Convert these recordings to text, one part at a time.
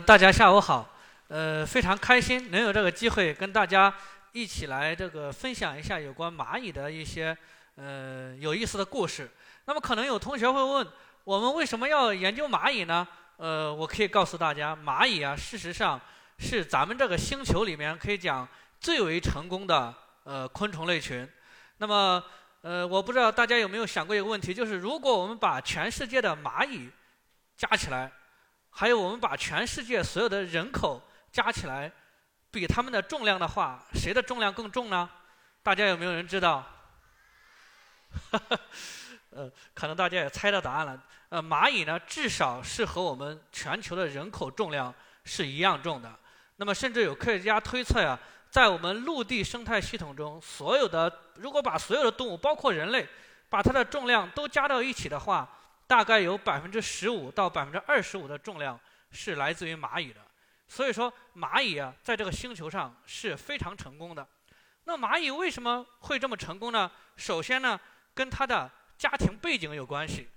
大家下午好，呃，非常开心能有这个机会跟大家一起来这个分享一下有关蚂蚁的一些呃有意思的故事。那么可能有同学会问，我们为什么要研究蚂蚁呢？呃，我可以告诉大家，蚂蚁啊，事实上是咱们这个星球里面可以讲最为成功的呃昆虫类群。那么呃，我不知道大家有没有想过一个问题，就是如果我们把全世界的蚂蚁加起来。还有，我们把全世界所有的人口加起来，比他们的重量的话，谁的重量更重呢？大家有没有人知道？呃，可能大家也猜到答案了。呃，蚂蚁呢，至少是和我们全球的人口重量是一样重的。那么，甚至有科学家推测呀，在我们陆地生态系统中，所有的如果把所有的动物，包括人类，把它的重量都加到一起的话。大概有百分之十五到百分之二十五的重量是来自于蚂蚁的，所以说蚂蚁啊，在这个星球上是非常成功的。那蚂蚁为什么会这么成功呢？首先呢，跟它的家庭背景有关系。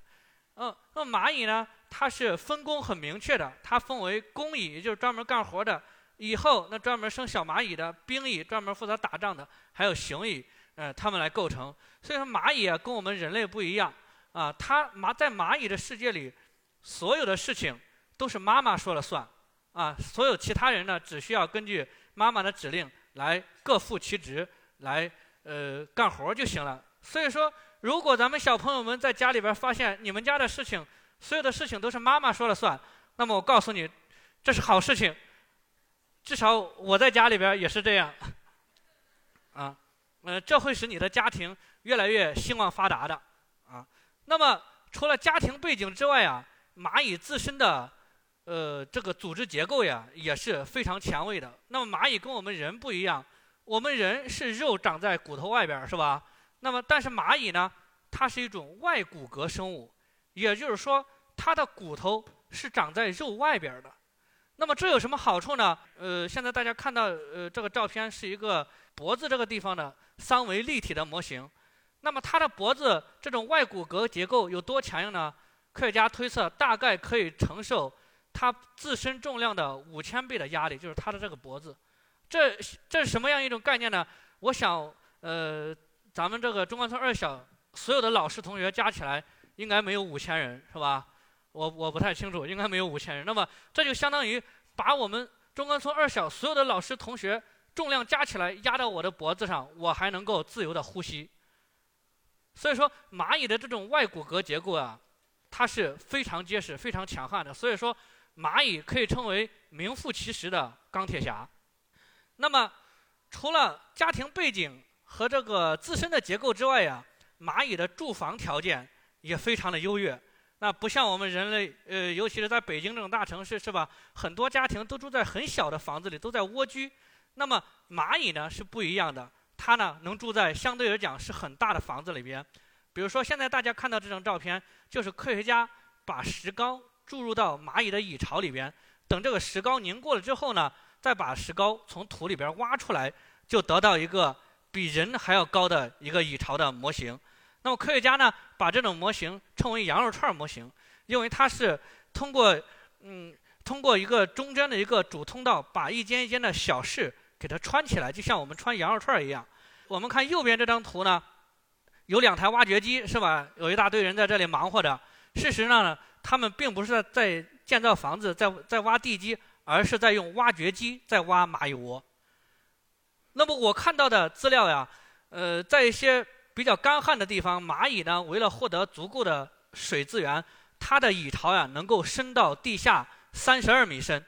嗯，那蚂蚁呢，它是分工很明确的，它分为工蚁，就是专门干活的；以后那专门生小蚂蚁的；兵蚁专门负责打仗的；还有雄蚁，呃，它们来构成。所以说蚂蚁啊，跟我们人类不一样。啊，它蚂在蚂蚁的世界里，所有的事情都是妈妈说了算，啊，所有其他人呢，只需要根据妈妈的指令来各负其职，来呃干活就行了。所以说，如果咱们小朋友们在家里边发现你们家的事情，所有的事情都是妈妈说了算，那么我告诉你，这是好事情，至少我在家里边也是这样，啊，呃，这会使你的家庭越来越兴旺发达的。那么，除了家庭背景之外啊，蚂蚁自身的，呃，这个组织结构呀，也是非常前卫的。那么，蚂蚁跟我们人不一样，我们人是肉长在骨头外边，是吧？那么，但是蚂蚁呢，它是一种外骨骼生物，也就是说，它的骨头是长在肉外边的。那么，这有什么好处呢？呃，现在大家看到，呃，这个照片是一个脖子这个地方的三维立体的模型。那么它的脖子这种外骨骼结构有多强硬呢？科学家推测大概可以承受它自身重量的五千倍的压力，就是它的这个脖子。这这是什么样一种概念呢？我想，呃，咱们这个中关村二小所有的老师同学加起来应该没有五千人，是吧？我我不太清楚，应该没有五千人。那么这就相当于把我们中关村二小所有的老师同学重量加起来压到我的脖子上，我还能够自由的呼吸。所以说，蚂蚁的这种外骨骼结构啊，它是非常结实、非常强悍的。所以说，蚂蚁可以称为名副其实的钢铁侠。那么，除了家庭背景和这个自身的结构之外呀，蚂蚁的住房条件也非常的优越。那不像我们人类，呃，尤其是在北京这种大城市，是吧？很多家庭都住在很小的房子里，都在蜗居。那么，蚂蚁呢是不一样的。它呢，能住在相对来讲是很大的房子里边。比如说，现在大家看到这张照片，就是科学家把石膏注入到蚂蚁的蚁巢里边，等这个石膏凝固了之后呢，再把石膏从土里边挖出来，就得到一个比人还要高的一个蚁巢的模型。那么科学家呢，把这种模型称为羊肉串模型，因为它是通过嗯，通过一个中间的一个主通道，把一间一间的小室给它穿起来，就像我们穿羊肉串一样。我们看右边这张图呢，有两台挖掘机是吧？有一大堆人在这里忙活着。事实上呢，他们并不是在在建造房子，在在挖地基，而是在用挖掘机在挖蚂蚁窝。那么我看到的资料呀，呃，在一些比较干旱的地方，蚂蚁呢为了获得足够的水资源，它的蚁巢呀能够深到地下三十二米深，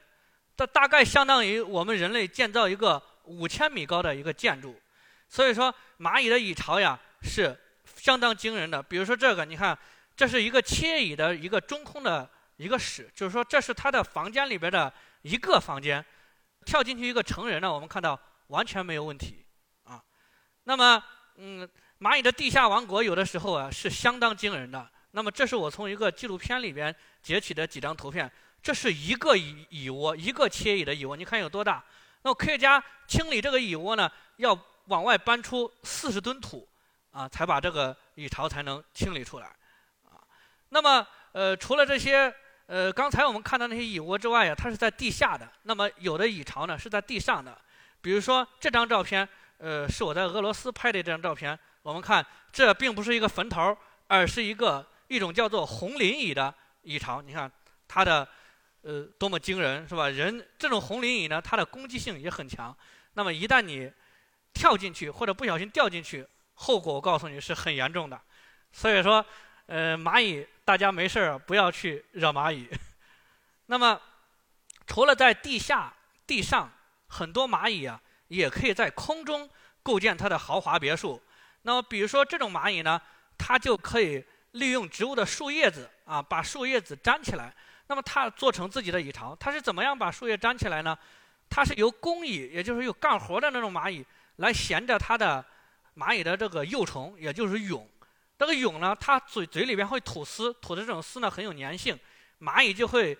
这大概相当于我们人类建造一个五千米高的一个建筑。所以说，蚂蚁的蚁巢呀是相当惊人的。比如说这个，你看，这是一个切蚁的一个中空的一个室，就是说这是它的房间里边的一个房间。跳进去一个成人呢，我们看到完全没有问题啊。那么，嗯，蚂蚁的地下王国有的时候啊是相当惊人的。那么，这是我从一个纪录片里边截取的几张图片。这是一个蚁蚁窝，一个切蚁的蚁窝，你看有多大？那科学家清理这个蚁窝呢，要。往外搬出四十吨土，啊，才把这个蚁巢才能清理出来，啊，那么呃，除了这些呃，刚才我们看到那些蚁窝之外呀，它是在地下的。那么有的蚁巢呢是在地上的。比如说这张照片，呃，是我在俄罗斯拍的这张照片。我们看，这并不是一个坟头，而是一个一种叫做红磷蚁的蚁巢。你看它的，呃，多么惊人，是吧？人这种红鳞蚁呢，它的攻击性也很强。那么一旦你跳进去或者不小心掉进去，后果我告诉你是很严重的。所以说，呃，蚂蚁大家没事儿不要去惹蚂蚁。那么除了在地下、地上，很多蚂蚁啊，也可以在空中构建它的豪华别墅。那么，比如说这种蚂蚁呢，它就可以利用植物的树叶子啊，把树叶子粘起来。那么它做成自己的蚁巢。它是怎么样把树叶粘起来呢？它是由工蚁，也就是有干活的那种蚂蚁，来衔着它的蚂蚁的这个幼虫，也就是蛹。这个蛹呢，它嘴嘴里边会吐丝，吐的这种丝呢很有粘性，蚂蚁就会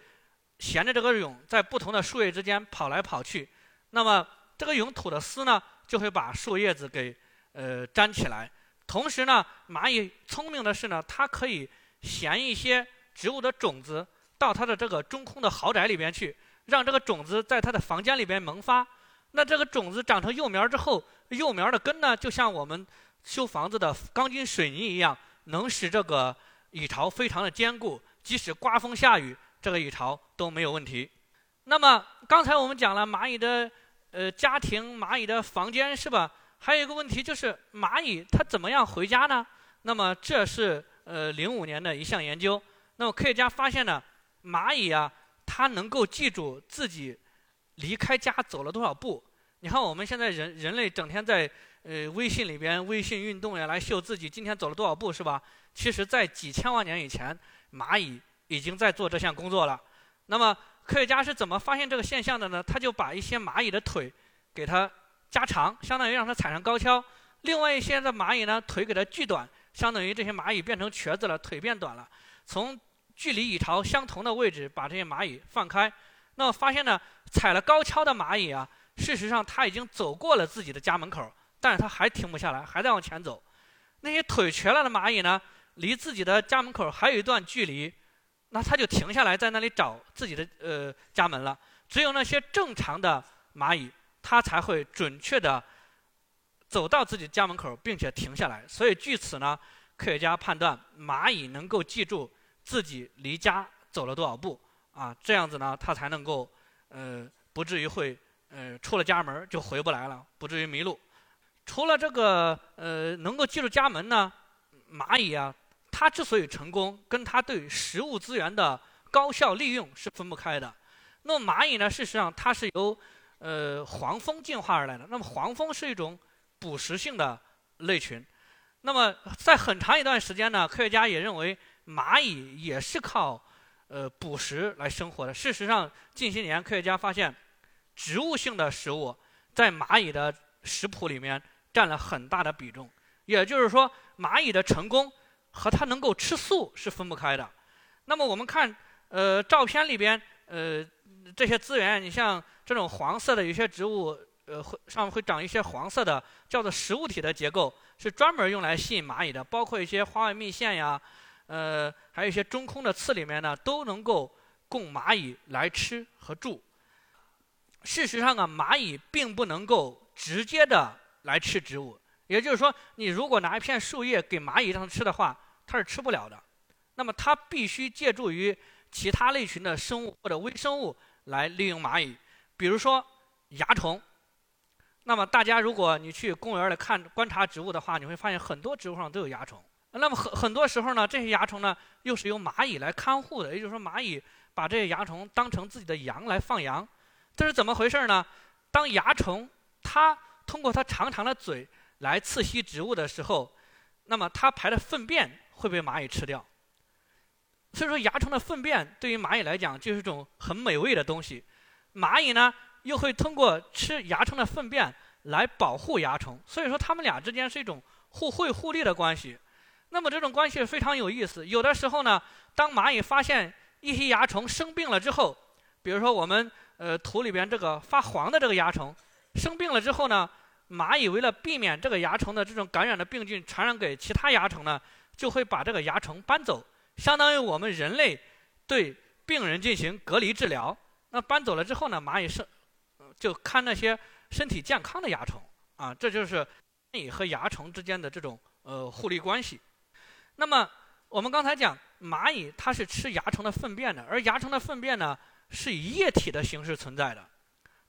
衔着这个蛹在不同的树叶之间跑来跑去。那么这个蛹吐的丝呢，就会把树叶子给。呃，粘起来。同时呢，蚂蚁聪明的是呢，它可以衔一些植物的种子到它的这个中空的豪宅里边去，让这个种子在它的房间里边萌发。那这个种子长成幼苗之后，幼苗的根呢，就像我们修房子的钢筋水泥一样，能使这个蚁巢非常的坚固，即使刮风下雨，这个蚁巢都没有问题。那么刚才我们讲了蚂蚁的呃家庭，蚂蚁的房间是吧？还有一个问题就是蚂蚁它怎么样回家呢？那么这是呃零五年的一项研究。那么科学家发现呢，蚂蚁啊，它能够记住自己离开家走了多少步。你看我们现在人人类整天在呃微信里边微信运动呀，来秀自己今天走了多少步，是吧？其实，在几千万年以前，蚂蚁已经在做这项工作了。那么科学家是怎么发现这个现象的呢？他就把一些蚂蚁的腿给它。加长，相当于让它踩上高跷；另外一些的蚂蚁呢，腿给它锯短，相当于这些蚂蚁变成瘸子了，腿变短了。从距离蚁巢相同的位置把这些蚂蚁放开，那么发现呢，踩了高跷的蚂蚁啊，事实上它已经走过了自己的家门口，但是它还停不下来，还在往前走。那些腿瘸了的蚂蚁呢，离自己的家门口还有一段距离，那它就停下来在那里找自己的呃家门了。只有那些正常的蚂蚁。它才会准确的走到自己家门口，并且停下来。所以据此呢，科学家判断蚂蚁能够记住自己离家走了多少步啊，这样子呢，它才能够呃不至于会呃出了家门就回不来了，不至于迷路。除了这个呃能够记住家门呢，蚂蚁啊，它之所以成功，跟它对食物资源的高效利用是分不开的。那么蚂蚁呢，事实上它是由呃，黄蜂进化而来的。那么，黄蜂是一种捕食性的类群。那么，在很长一段时间呢，科学家也认为蚂蚁也是靠呃捕食来生活的。事实上，近些年科学家发现，植物性的食物在蚂蚁的食谱里面占了很大的比重。也就是说，蚂蚁的成功和它能够吃素是分不开的。那么，我们看呃照片里边呃这些资源，你像。这种黄色的有些植物，呃，会上面会长一些黄色的，叫做食物体的结构，是专门用来吸引蚂蚁的。包括一些花外蜜腺呀，呃，还有一些中空的刺里面呢，都能够供蚂蚁来吃和住。事实上啊，蚂蚁并不能够直接的来吃植物，也就是说，你如果拿一片树叶给蚂蚁让它吃的话，它是吃不了的。那么它必须借助于其他类群的生物或者微生物来利用蚂蚁。比如说蚜虫，那么大家如果你去公园里看观察植物的话，你会发现很多植物上都有蚜虫。那么很很多时候呢，这些蚜虫呢又是由蚂蚁来看护的，也就是说蚂蚁把这些蚜虫当成自己的羊来放羊。这是怎么回事呢？当蚜虫它通过它长长的嘴来刺吸植物的时候，那么它排的粪便会被蚂蚁吃掉。所以说蚜虫的粪便对于蚂蚁来讲就是一种很美味的东西。蚂蚁呢，又会通过吃蚜虫的粪便来保护蚜虫，所以说它们俩之间是一种互惠互利的关系。那么这种关系非常有意思。有的时候呢，当蚂蚁发现一些蚜虫生病了之后，比如说我们呃土里边这个发黄的这个蚜虫生病了之后呢，蚂蚁为了避免这个蚜虫的这种感染的病菌传染给其他蚜虫呢，就会把这个蚜虫搬走，相当于我们人类对病人进行隔离治疗。那搬走了之后呢，蚂蚁是就看那些身体健康的蚜虫啊，这就是蚂蚁和蚜虫之间的这种呃互利关系。那么我们刚才讲，蚂蚁它是吃蚜虫的粪便的，而蚜虫的粪便呢是以液体的形式存在的。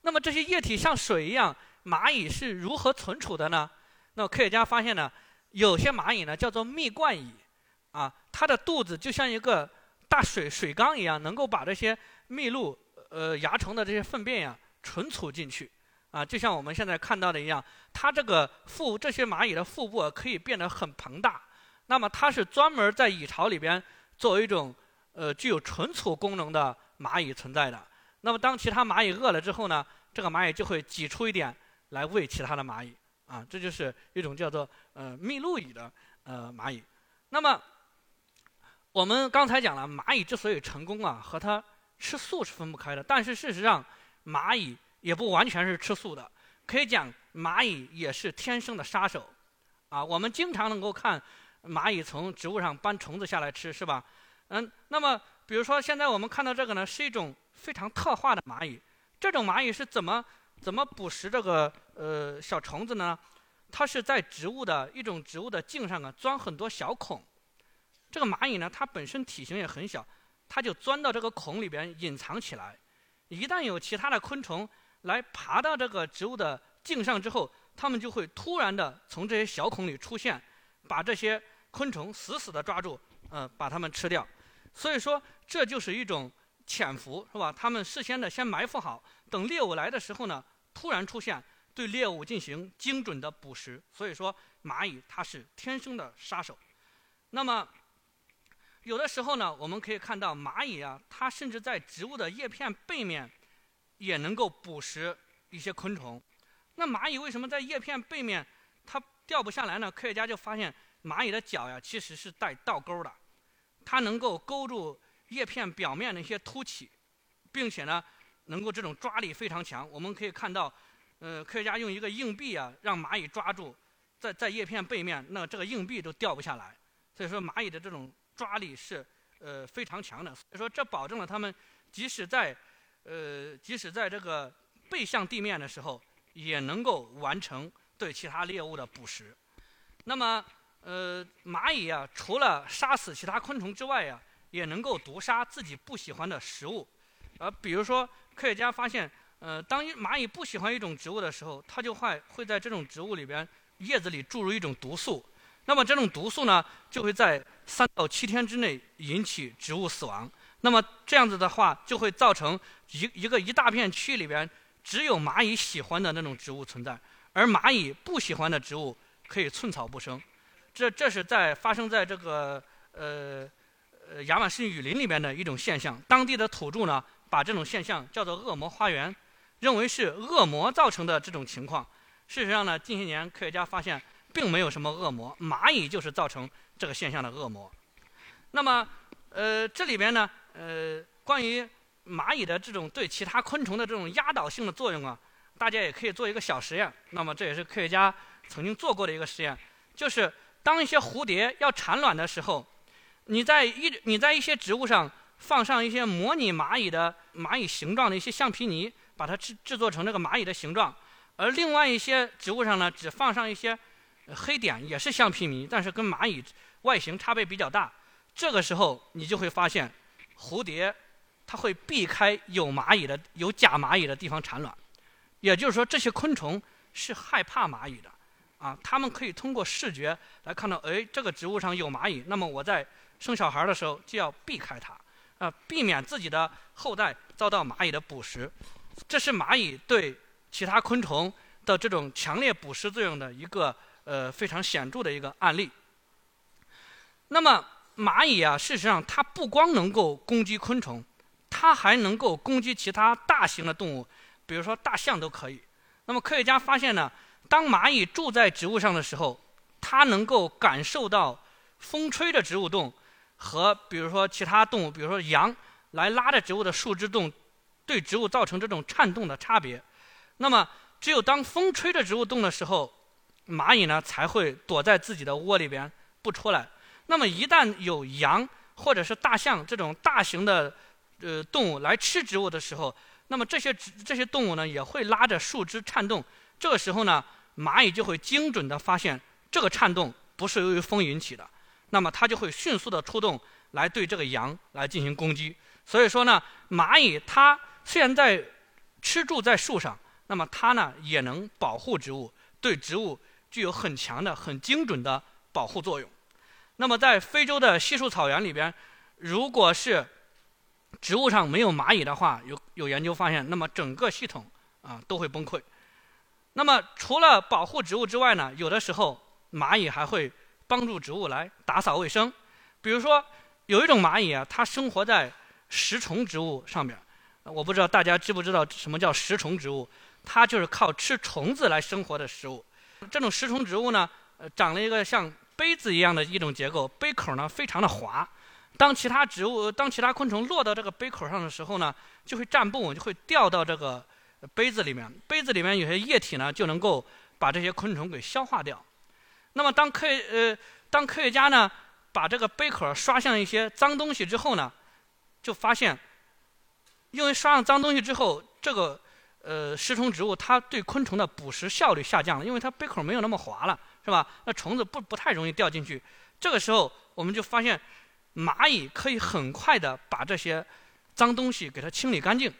那么这些液体像水一样，蚂蚁是如何存储的呢？那科学家发现呢，有些蚂蚁呢叫做蜜罐蚁，啊，它的肚子就像一个大水水缸一样，能够把这些蜜露、呃蚜虫的这些粪便呀存储进去，啊，就像我们现在看到的一样，它这个腹这些蚂蚁的腹部可以变得很庞大。那么它是专门在蚁巢里边作为一种呃具有存储功能的蚂蚁存在的。那么当其他蚂蚁饿了之后呢，这个蚂蚁就会挤出一点来喂其他的蚂蚁啊，这就是一种叫做呃蜜露蚁的呃蚂蚁。那么我们刚才讲了，蚂蚁之所以成功啊，和它吃素是分不开的。但是事实上，蚂蚁也不完全是吃素的，可以讲蚂蚁也是天生的杀手啊。我们经常能够看。蚂蚁从植物上搬虫子下来吃，是吧？嗯，那么比如说现在我们看到这个呢，是一种非常特化的蚂蚁。这种蚂蚁是怎么怎么捕食这个呃小虫子呢？它是在植物的一种植物的茎上啊钻很多小孔。这个蚂蚁呢，它本身体型也很小，它就钻到这个孔里边隐藏起来。一旦有其他的昆虫来爬到这个植物的茎上之后，它们就会突然的从这些小孔里出现。把这些昆虫死死地抓住，嗯，把它们吃掉。所以说，这就是一种潜伏，是吧？它们事先的先埋伏好，等猎物来的时候呢，突然出现，对猎物进行精准的捕食。所以说，蚂蚁它是天生的杀手。那么，有的时候呢，我们可以看到蚂蚁啊，它甚至在植物的叶片背面也能够捕食一些昆虫。那蚂蚁为什么在叶片背面？掉不下来呢，科学家就发现蚂蚁的脚呀其实是带倒钩的，它能够勾住叶片表面的一些凸起，并且呢，能够这种抓力非常强。我们可以看到，呃，科学家用一个硬币啊，让蚂蚁抓住，在在叶片背面，那这个硬币都掉不下来。所以说，蚂蚁的这种抓力是呃非常强的。所以说，这保证了它们即使在呃即使在这个背向地面的时候，也能够完成。对其他猎物的捕食，那么，呃，蚂蚁啊，除了杀死其他昆虫之外呀，也能够毒杀自己不喜欢的食物。呃，比如说，科学家发现，呃，当蚂蚁不喜欢一种植物的时候，它就会会在这种植物里边叶子里注入一种毒素。那么这种毒素呢，就会在三到七天之内引起植物死亡。那么这样子的话，就会造成一一个一大片区域里边只有蚂蚁喜欢的那种植物存在。而蚂蚁不喜欢的植物可以寸草不生，这这是在发生在这个呃呃亚马逊雨林里面的一种现象。当地的土著呢，把这种现象叫做“恶魔花园”，认为是恶魔造成的这种情况。事实上呢，近些年科学家发现，并没有什么恶魔，蚂蚁就是造成这个现象的恶魔。那么，呃，这里边呢，呃，关于蚂蚁的这种对其他昆虫的这种压倒性的作用啊。大家也可以做一个小实验，那么这也是科学家曾经做过的一个实验，就是当一些蝴蝶要产卵的时候，你在一你在一些植物上放上一些模拟蚂蚁的蚂蚁形状的一些橡皮泥，把它制制作成这个蚂蚁的形状，而另外一些植物上呢，只放上一些黑点，也是橡皮泥，但是跟蚂蚁外形差别比较大。这个时候你就会发现，蝴蝶它会避开有蚂蚁的有假蚂蚁的地方产卵。也就是说，这些昆虫是害怕蚂蚁的，啊，它们可以通过视觉来看到，哎，这个植物上有蚂蚁，那么我在生小孩的时候就要避开它，啊，避免自己的后代遭到蚂蚁的捕食。这是蚂蚁对其他昆虫的这种强烈捕食作用的一个呃非常显著的一个案例。那么蚂蚁啊，事实上它不光能够攻击昆虫，它还能够攻击其他大型的动物。比如说大象都可以。那么科学家发现呢，当蚂蚁住在植物上的时候，它能够感受到风吹着植物动，和比如说其他动物，比如说羊来拉着植物的树枝动，对植物造成这种颤动的差别。那么只有当风吹着植物动的时候，蚂蚁呢才会躲在自己的窝里边不出来。那么一旦有羊或者是大象这种大型的呃动物来吃植物的时候，那么这些这些动物呢也会拉着树枝颤动。这个时候呢，蚂蚁就会精准的发现这个颤动不是由于风引起的，那么它就会迅速的出动来对这个羊来进行攻击。所以说呢，蚂蚁它虽然在吃住在树上，那么它呢也能保护植物，对植物具有很强的、很精准的保护作用。那么在非洲的稀树草原里边，如果是植物上没有蚂蚁的话，有有研究发现，那么整个系统啊都会崩溃。那么除了保护植物之外呢，有的时候蚂蚁还会帮助植物来打扫卫生。比如说有一种蚂蚁啊，它生活在食虫植物上面。我不知道大家知不知道什么叫食虫植物？它就是靠吃虫子来生活的食物。这种食虫植物呢，长了一个像。杯子一样的一种结构，杯口呢非常的滑。当其他植物、当其他昆虫落到这个杯口上的时候呢，就会站不稳，就会掉到这个杯子里面。杯子里面有些液体呢，就能够把这些昆虫给消化掉。那么当科呃当科学家呢把这个杯口刷上一些脏东西之后呢，就发现，因为刷上脏东西之后，这个呃食虫植物它对昆虫的捕食效率下降了，因为它杯口没有那么滑了。是吧？那虫子不不太容易掉进去。这个时候，我们就发现，蚂蚁可以很快的把这些脏东西给它清理干净。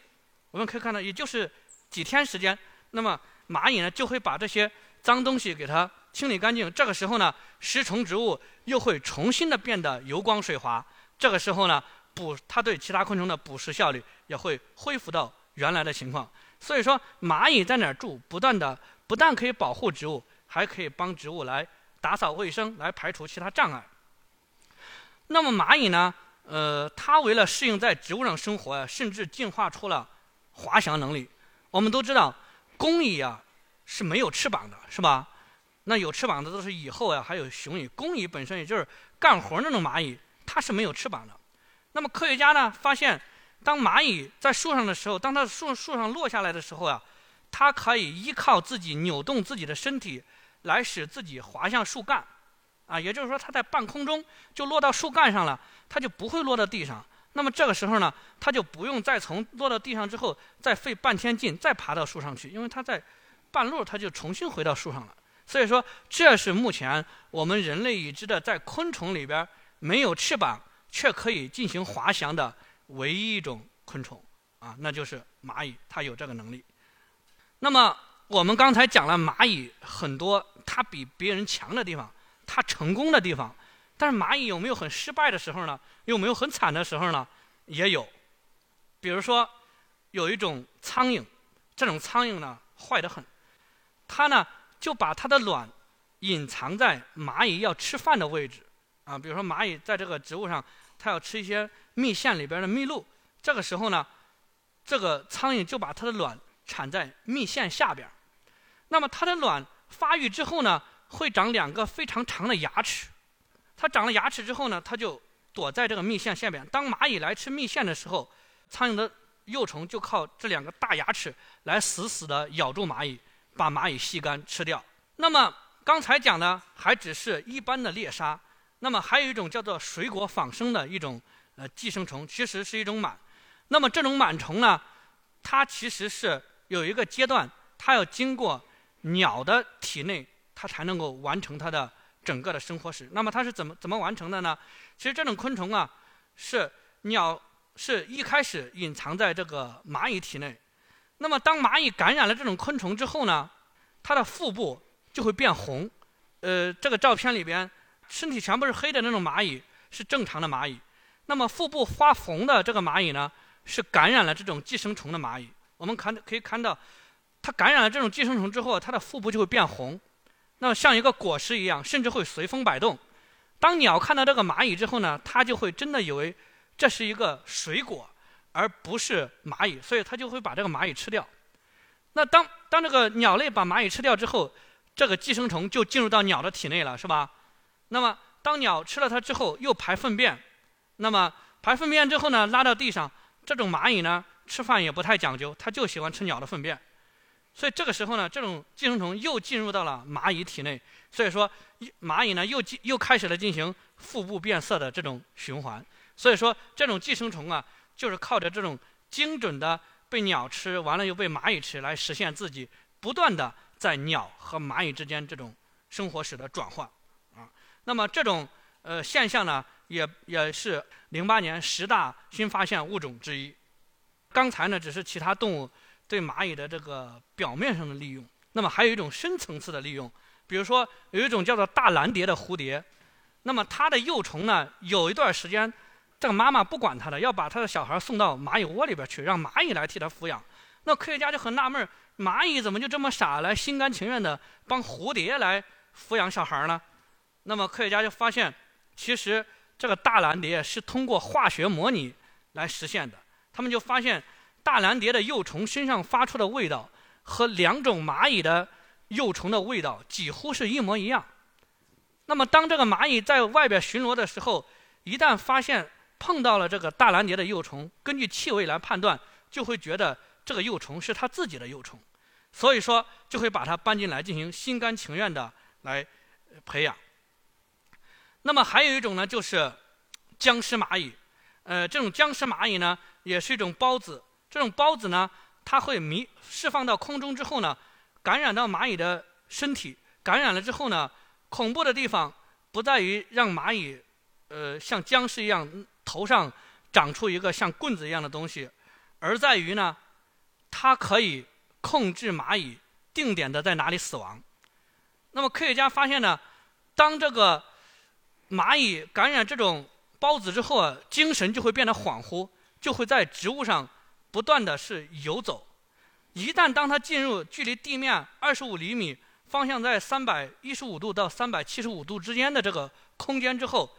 我们可以看到，也就是几天时间，那么蚂蚁呢就会把这些脏东西给它清理干净。这个时候呢，食虫植物又会重新的变得油光水滑。这个时候呢，捕它对其他昆虫的捕食效率也会恢复到原来的情况。所以说，蚂蚁在哪儿住，不断的不但可以保护植物。还可以帮植物来打扫卫生，来排除其他障碍。那么蚂蚁呢？呃，它为了适应在植物上生活呀，甚至进化出了滑翔能力。我们都知道，公蚁啊是没有翅膀的，是吧？那有翅膀的都是蚁后呀，还有雄蚁。公蚁本身也就是干活那种蚂蚁，它是没有翅膀的。那么科学家呢发现，当蚂蚁在树上的时候，当它树树上落下来的时候呀，它可以依靠自己扭动自己的身体。来使自己滑向树干，啊，也就是说，它在半空中就落到树干上了，它就不会落到地上。那么这个时候呢，它就不用再从落到地上之后再费半天劲再爬到树上去，因为它在半路它就重新回到树上了。所以说，这是目前我们人类已知的在昆虫里边没有翅膀却可以进行滑翔的唯一一种昆虫啊，那就是蚂蚁，它有这个能力。那么。我们刚才讲了蚂蚁很多它比别人强的地方，它成功的地方，但是蚂蚁有没有很失败的时候呢？有没有很惨的时候呢？也有。比如说，有一种苍蝇，这种苍蝇呢坏得很，它呢就把它的卵隐藏在蚂蚁要吃饭的位置啊。比如说蚂蚁在这个植物上，它要吃一些蜜腺里边的蜜露，这个时候呢，这个苍蝇就把它的卵产在蜜腺下边。那么它的卵发育之后呢，会长两个非常长的牙齿。它长了牙齿之后呢，它就躲在这个蜜腺下边。当蚂蚁来吃蜜腺的时候，苍蝇的幼虫就靠这两个大牙齿来死死地咬住蚂蚁，把蚂蚁吸干吃掉。那么刚才讲的还只是一般的猎杀，那么还有一种叫做水果仿生的一种呃寄生虫，其实是一种螨。那么这种螨虫呢，它其实是有一个阶段，它要经过。鸟的体内，它才能够完成它的整个的生活史。那么它是怎么怎么完成的呢？其实这种昆虫啊，是鸟是一开始隐藏在这个蚂蚁体内。那么当蚂蚁感染了这种昆虫之后呢，它的腹部就会变红。呃，这个照片里边，身体全部是黑的那种蚂蚁是正常的蚂蚁。那么腹部发红的这个蚂蚁呢，是感染了这种寄生虫的蚂蚁。我们看可以看到。它感染了这种寄生虫之后，它的腹部就会变红，那么像一个果实一样，甚至会随风摆动。当鸟看到这个蚂蚁之后呢，它就会真的以为这是一个水果，而不是蚂蚁，所以它就会把这个蚂蚁吃掉。那当当这个鸟类把蚂蚁吃掉之后，这个寄生虫就进入到鸟的体内了，是吧？那么当鸟吃了它之后，又排粪便，那么排粪便之后呢，拉到地上，这种蚂蚁呢，吃饭也不太讲究，它就喜欢吃鸟的粪便。所以这个时候呢，这种寄生虫又进入到了蚂蚁体内，所以说蚂蚁呢又进又开始了进行腹部变色的这种循环。所以说这种寄生虫啊，就是靠着这种精准的被鸟吃完了又被蚂蚁吃来实现自己不断的在鸟和蚂蚁之间这种生活史的转换啊。那么这种呃现象呢，也也是零八年十大新发现物种之一。刚才呢只是其他动物对蚂蚁的这个表面上的利用，那么还有一种深层次的利用，比如说有一种叫做大蓝蝶的蝴蝶，那么它的幼虫呢有一段时间。这个妈妈不管它了，要把它的小孩送到蚂蚁窝里边去，让蚂蚁来替它抚养。那科学家就很纳闷蚂蚁怎么就这么傻，来心甘情愿的帮蝴蝶来抚养小孩呢？那么科学家就发现，其实这个大蓝蝶是通过化学模拟来实现的。他们就发现，大蓝蝶的幼虫身上发出的味道和两种蚂蚁的幼虫的味道几乎是一模一样。那么当这个蚂蚁在外边巡逻的时候，一旦发现碰到了这个大蓝蝶的幼虫，根据气味来判断，就会觉得这个幼虫是它自己的幼虫，所以说就会把它搬进来进行心甘情愿的来培养。那么还有一种呢，就是僵尸蚂蚁，呃，这种僵尸蚂蚁呢也是一种孢子，这种孢子呢它会弥释放到空中之后呢，感染到蚂蚁的身体，感染了之后呢，恐怖的地方不在于让蚂蚁呃像僵尸一样。头上长出一个像棍子一样的东西，而在于呢，它可以控制蚂蚁定点的在哪里死亡。那么科学家发现呢，当这个蚂蚁感染这种孢子之后啊，精神就会变得恍惚，就会在植物上不断的是游走。一旦当它进入距离地面二十五厘米、方向在三百一十五度到三百七十五度之间的这个空间之后，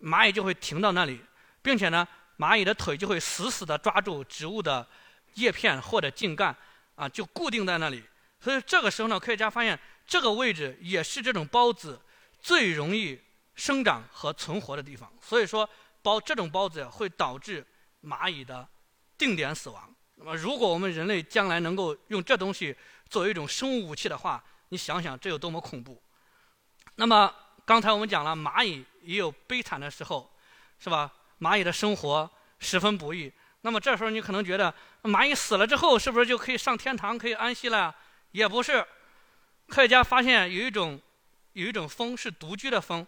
蚂蚁就会停到那里。并且呢，蚂蚁的腿就会死死地抓住植物的叶片或者茎干，啊，就固定在那里。所以这个时候呢，科学家发现这个位置也是这种孢子最容易生长和存活的地方。所以说，孢这种孢子会导致蚂蚁的定点死亡。那么，如果我们人类将来能够用这东西作为一种生物武器的话，你想想这有多么恐怖。那么，刚才我们讲了，蚂蚁也有悲惨的时候，是吧？蚂蚁的生活十分不易。那么这时候你可能觉得，蚂蚁死了之后是不是就可以上天堂、可以安息了？也不是。科学家发现有一种有一种蜂是独居的蜂，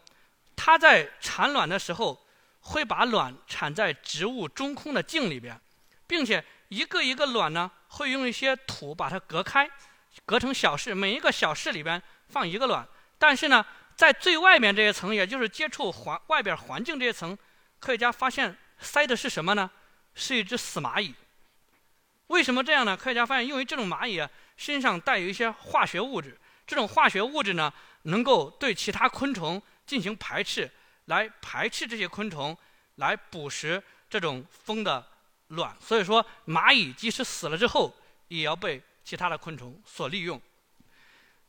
它在产卵的时候会把卵产在植物中空的茎里边，并且一个一个卵呢会用一些土把它隔开，隔成小室，每一个小室里边放一个卵。但是呢，在最外面这一层，也就是接触环外边环境这一层。科学家发现塞的是什么呢？是一只死蚂蚁。为什么这样呢？科学家发现，因为这种蚂蚁，身上带有一些化学物质，这种化学物质呢，能够对其他昆虫进行排斥，来排斥这些昆虫，来捕食这种蜂的卵。所以说，蚂蚁即使死了之后，也要被其他的昆虫所利用。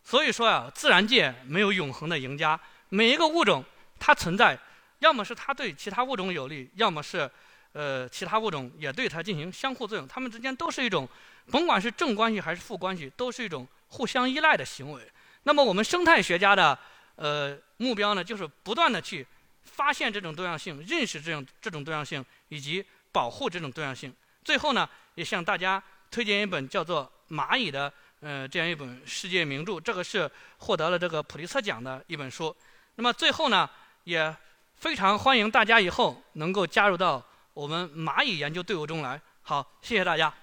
所以说啊，自然界没有永恒的赢家，每一个物种它存在。要么是它对其他物种有利，要么是，呃，其他物种也对它进行相互作用。它们之间都是一种，甭管是正关系还是负关系，都是一种互相依赖的行为。那么我们生态学家的，呃，目标呢，就是不断的去发现这种多样性，认识这种这种多样性，以及保护这种多样性。最后呢，也向大家推荐一本叫做《蚂蚁》的，呃，这样一本世界名著。这个是获得了这个普利策奖的一本书。那么最后呢，也。非常欢迎大家以后能够加入到我们蚂蚁研究队伍中来。好，谢谢大家。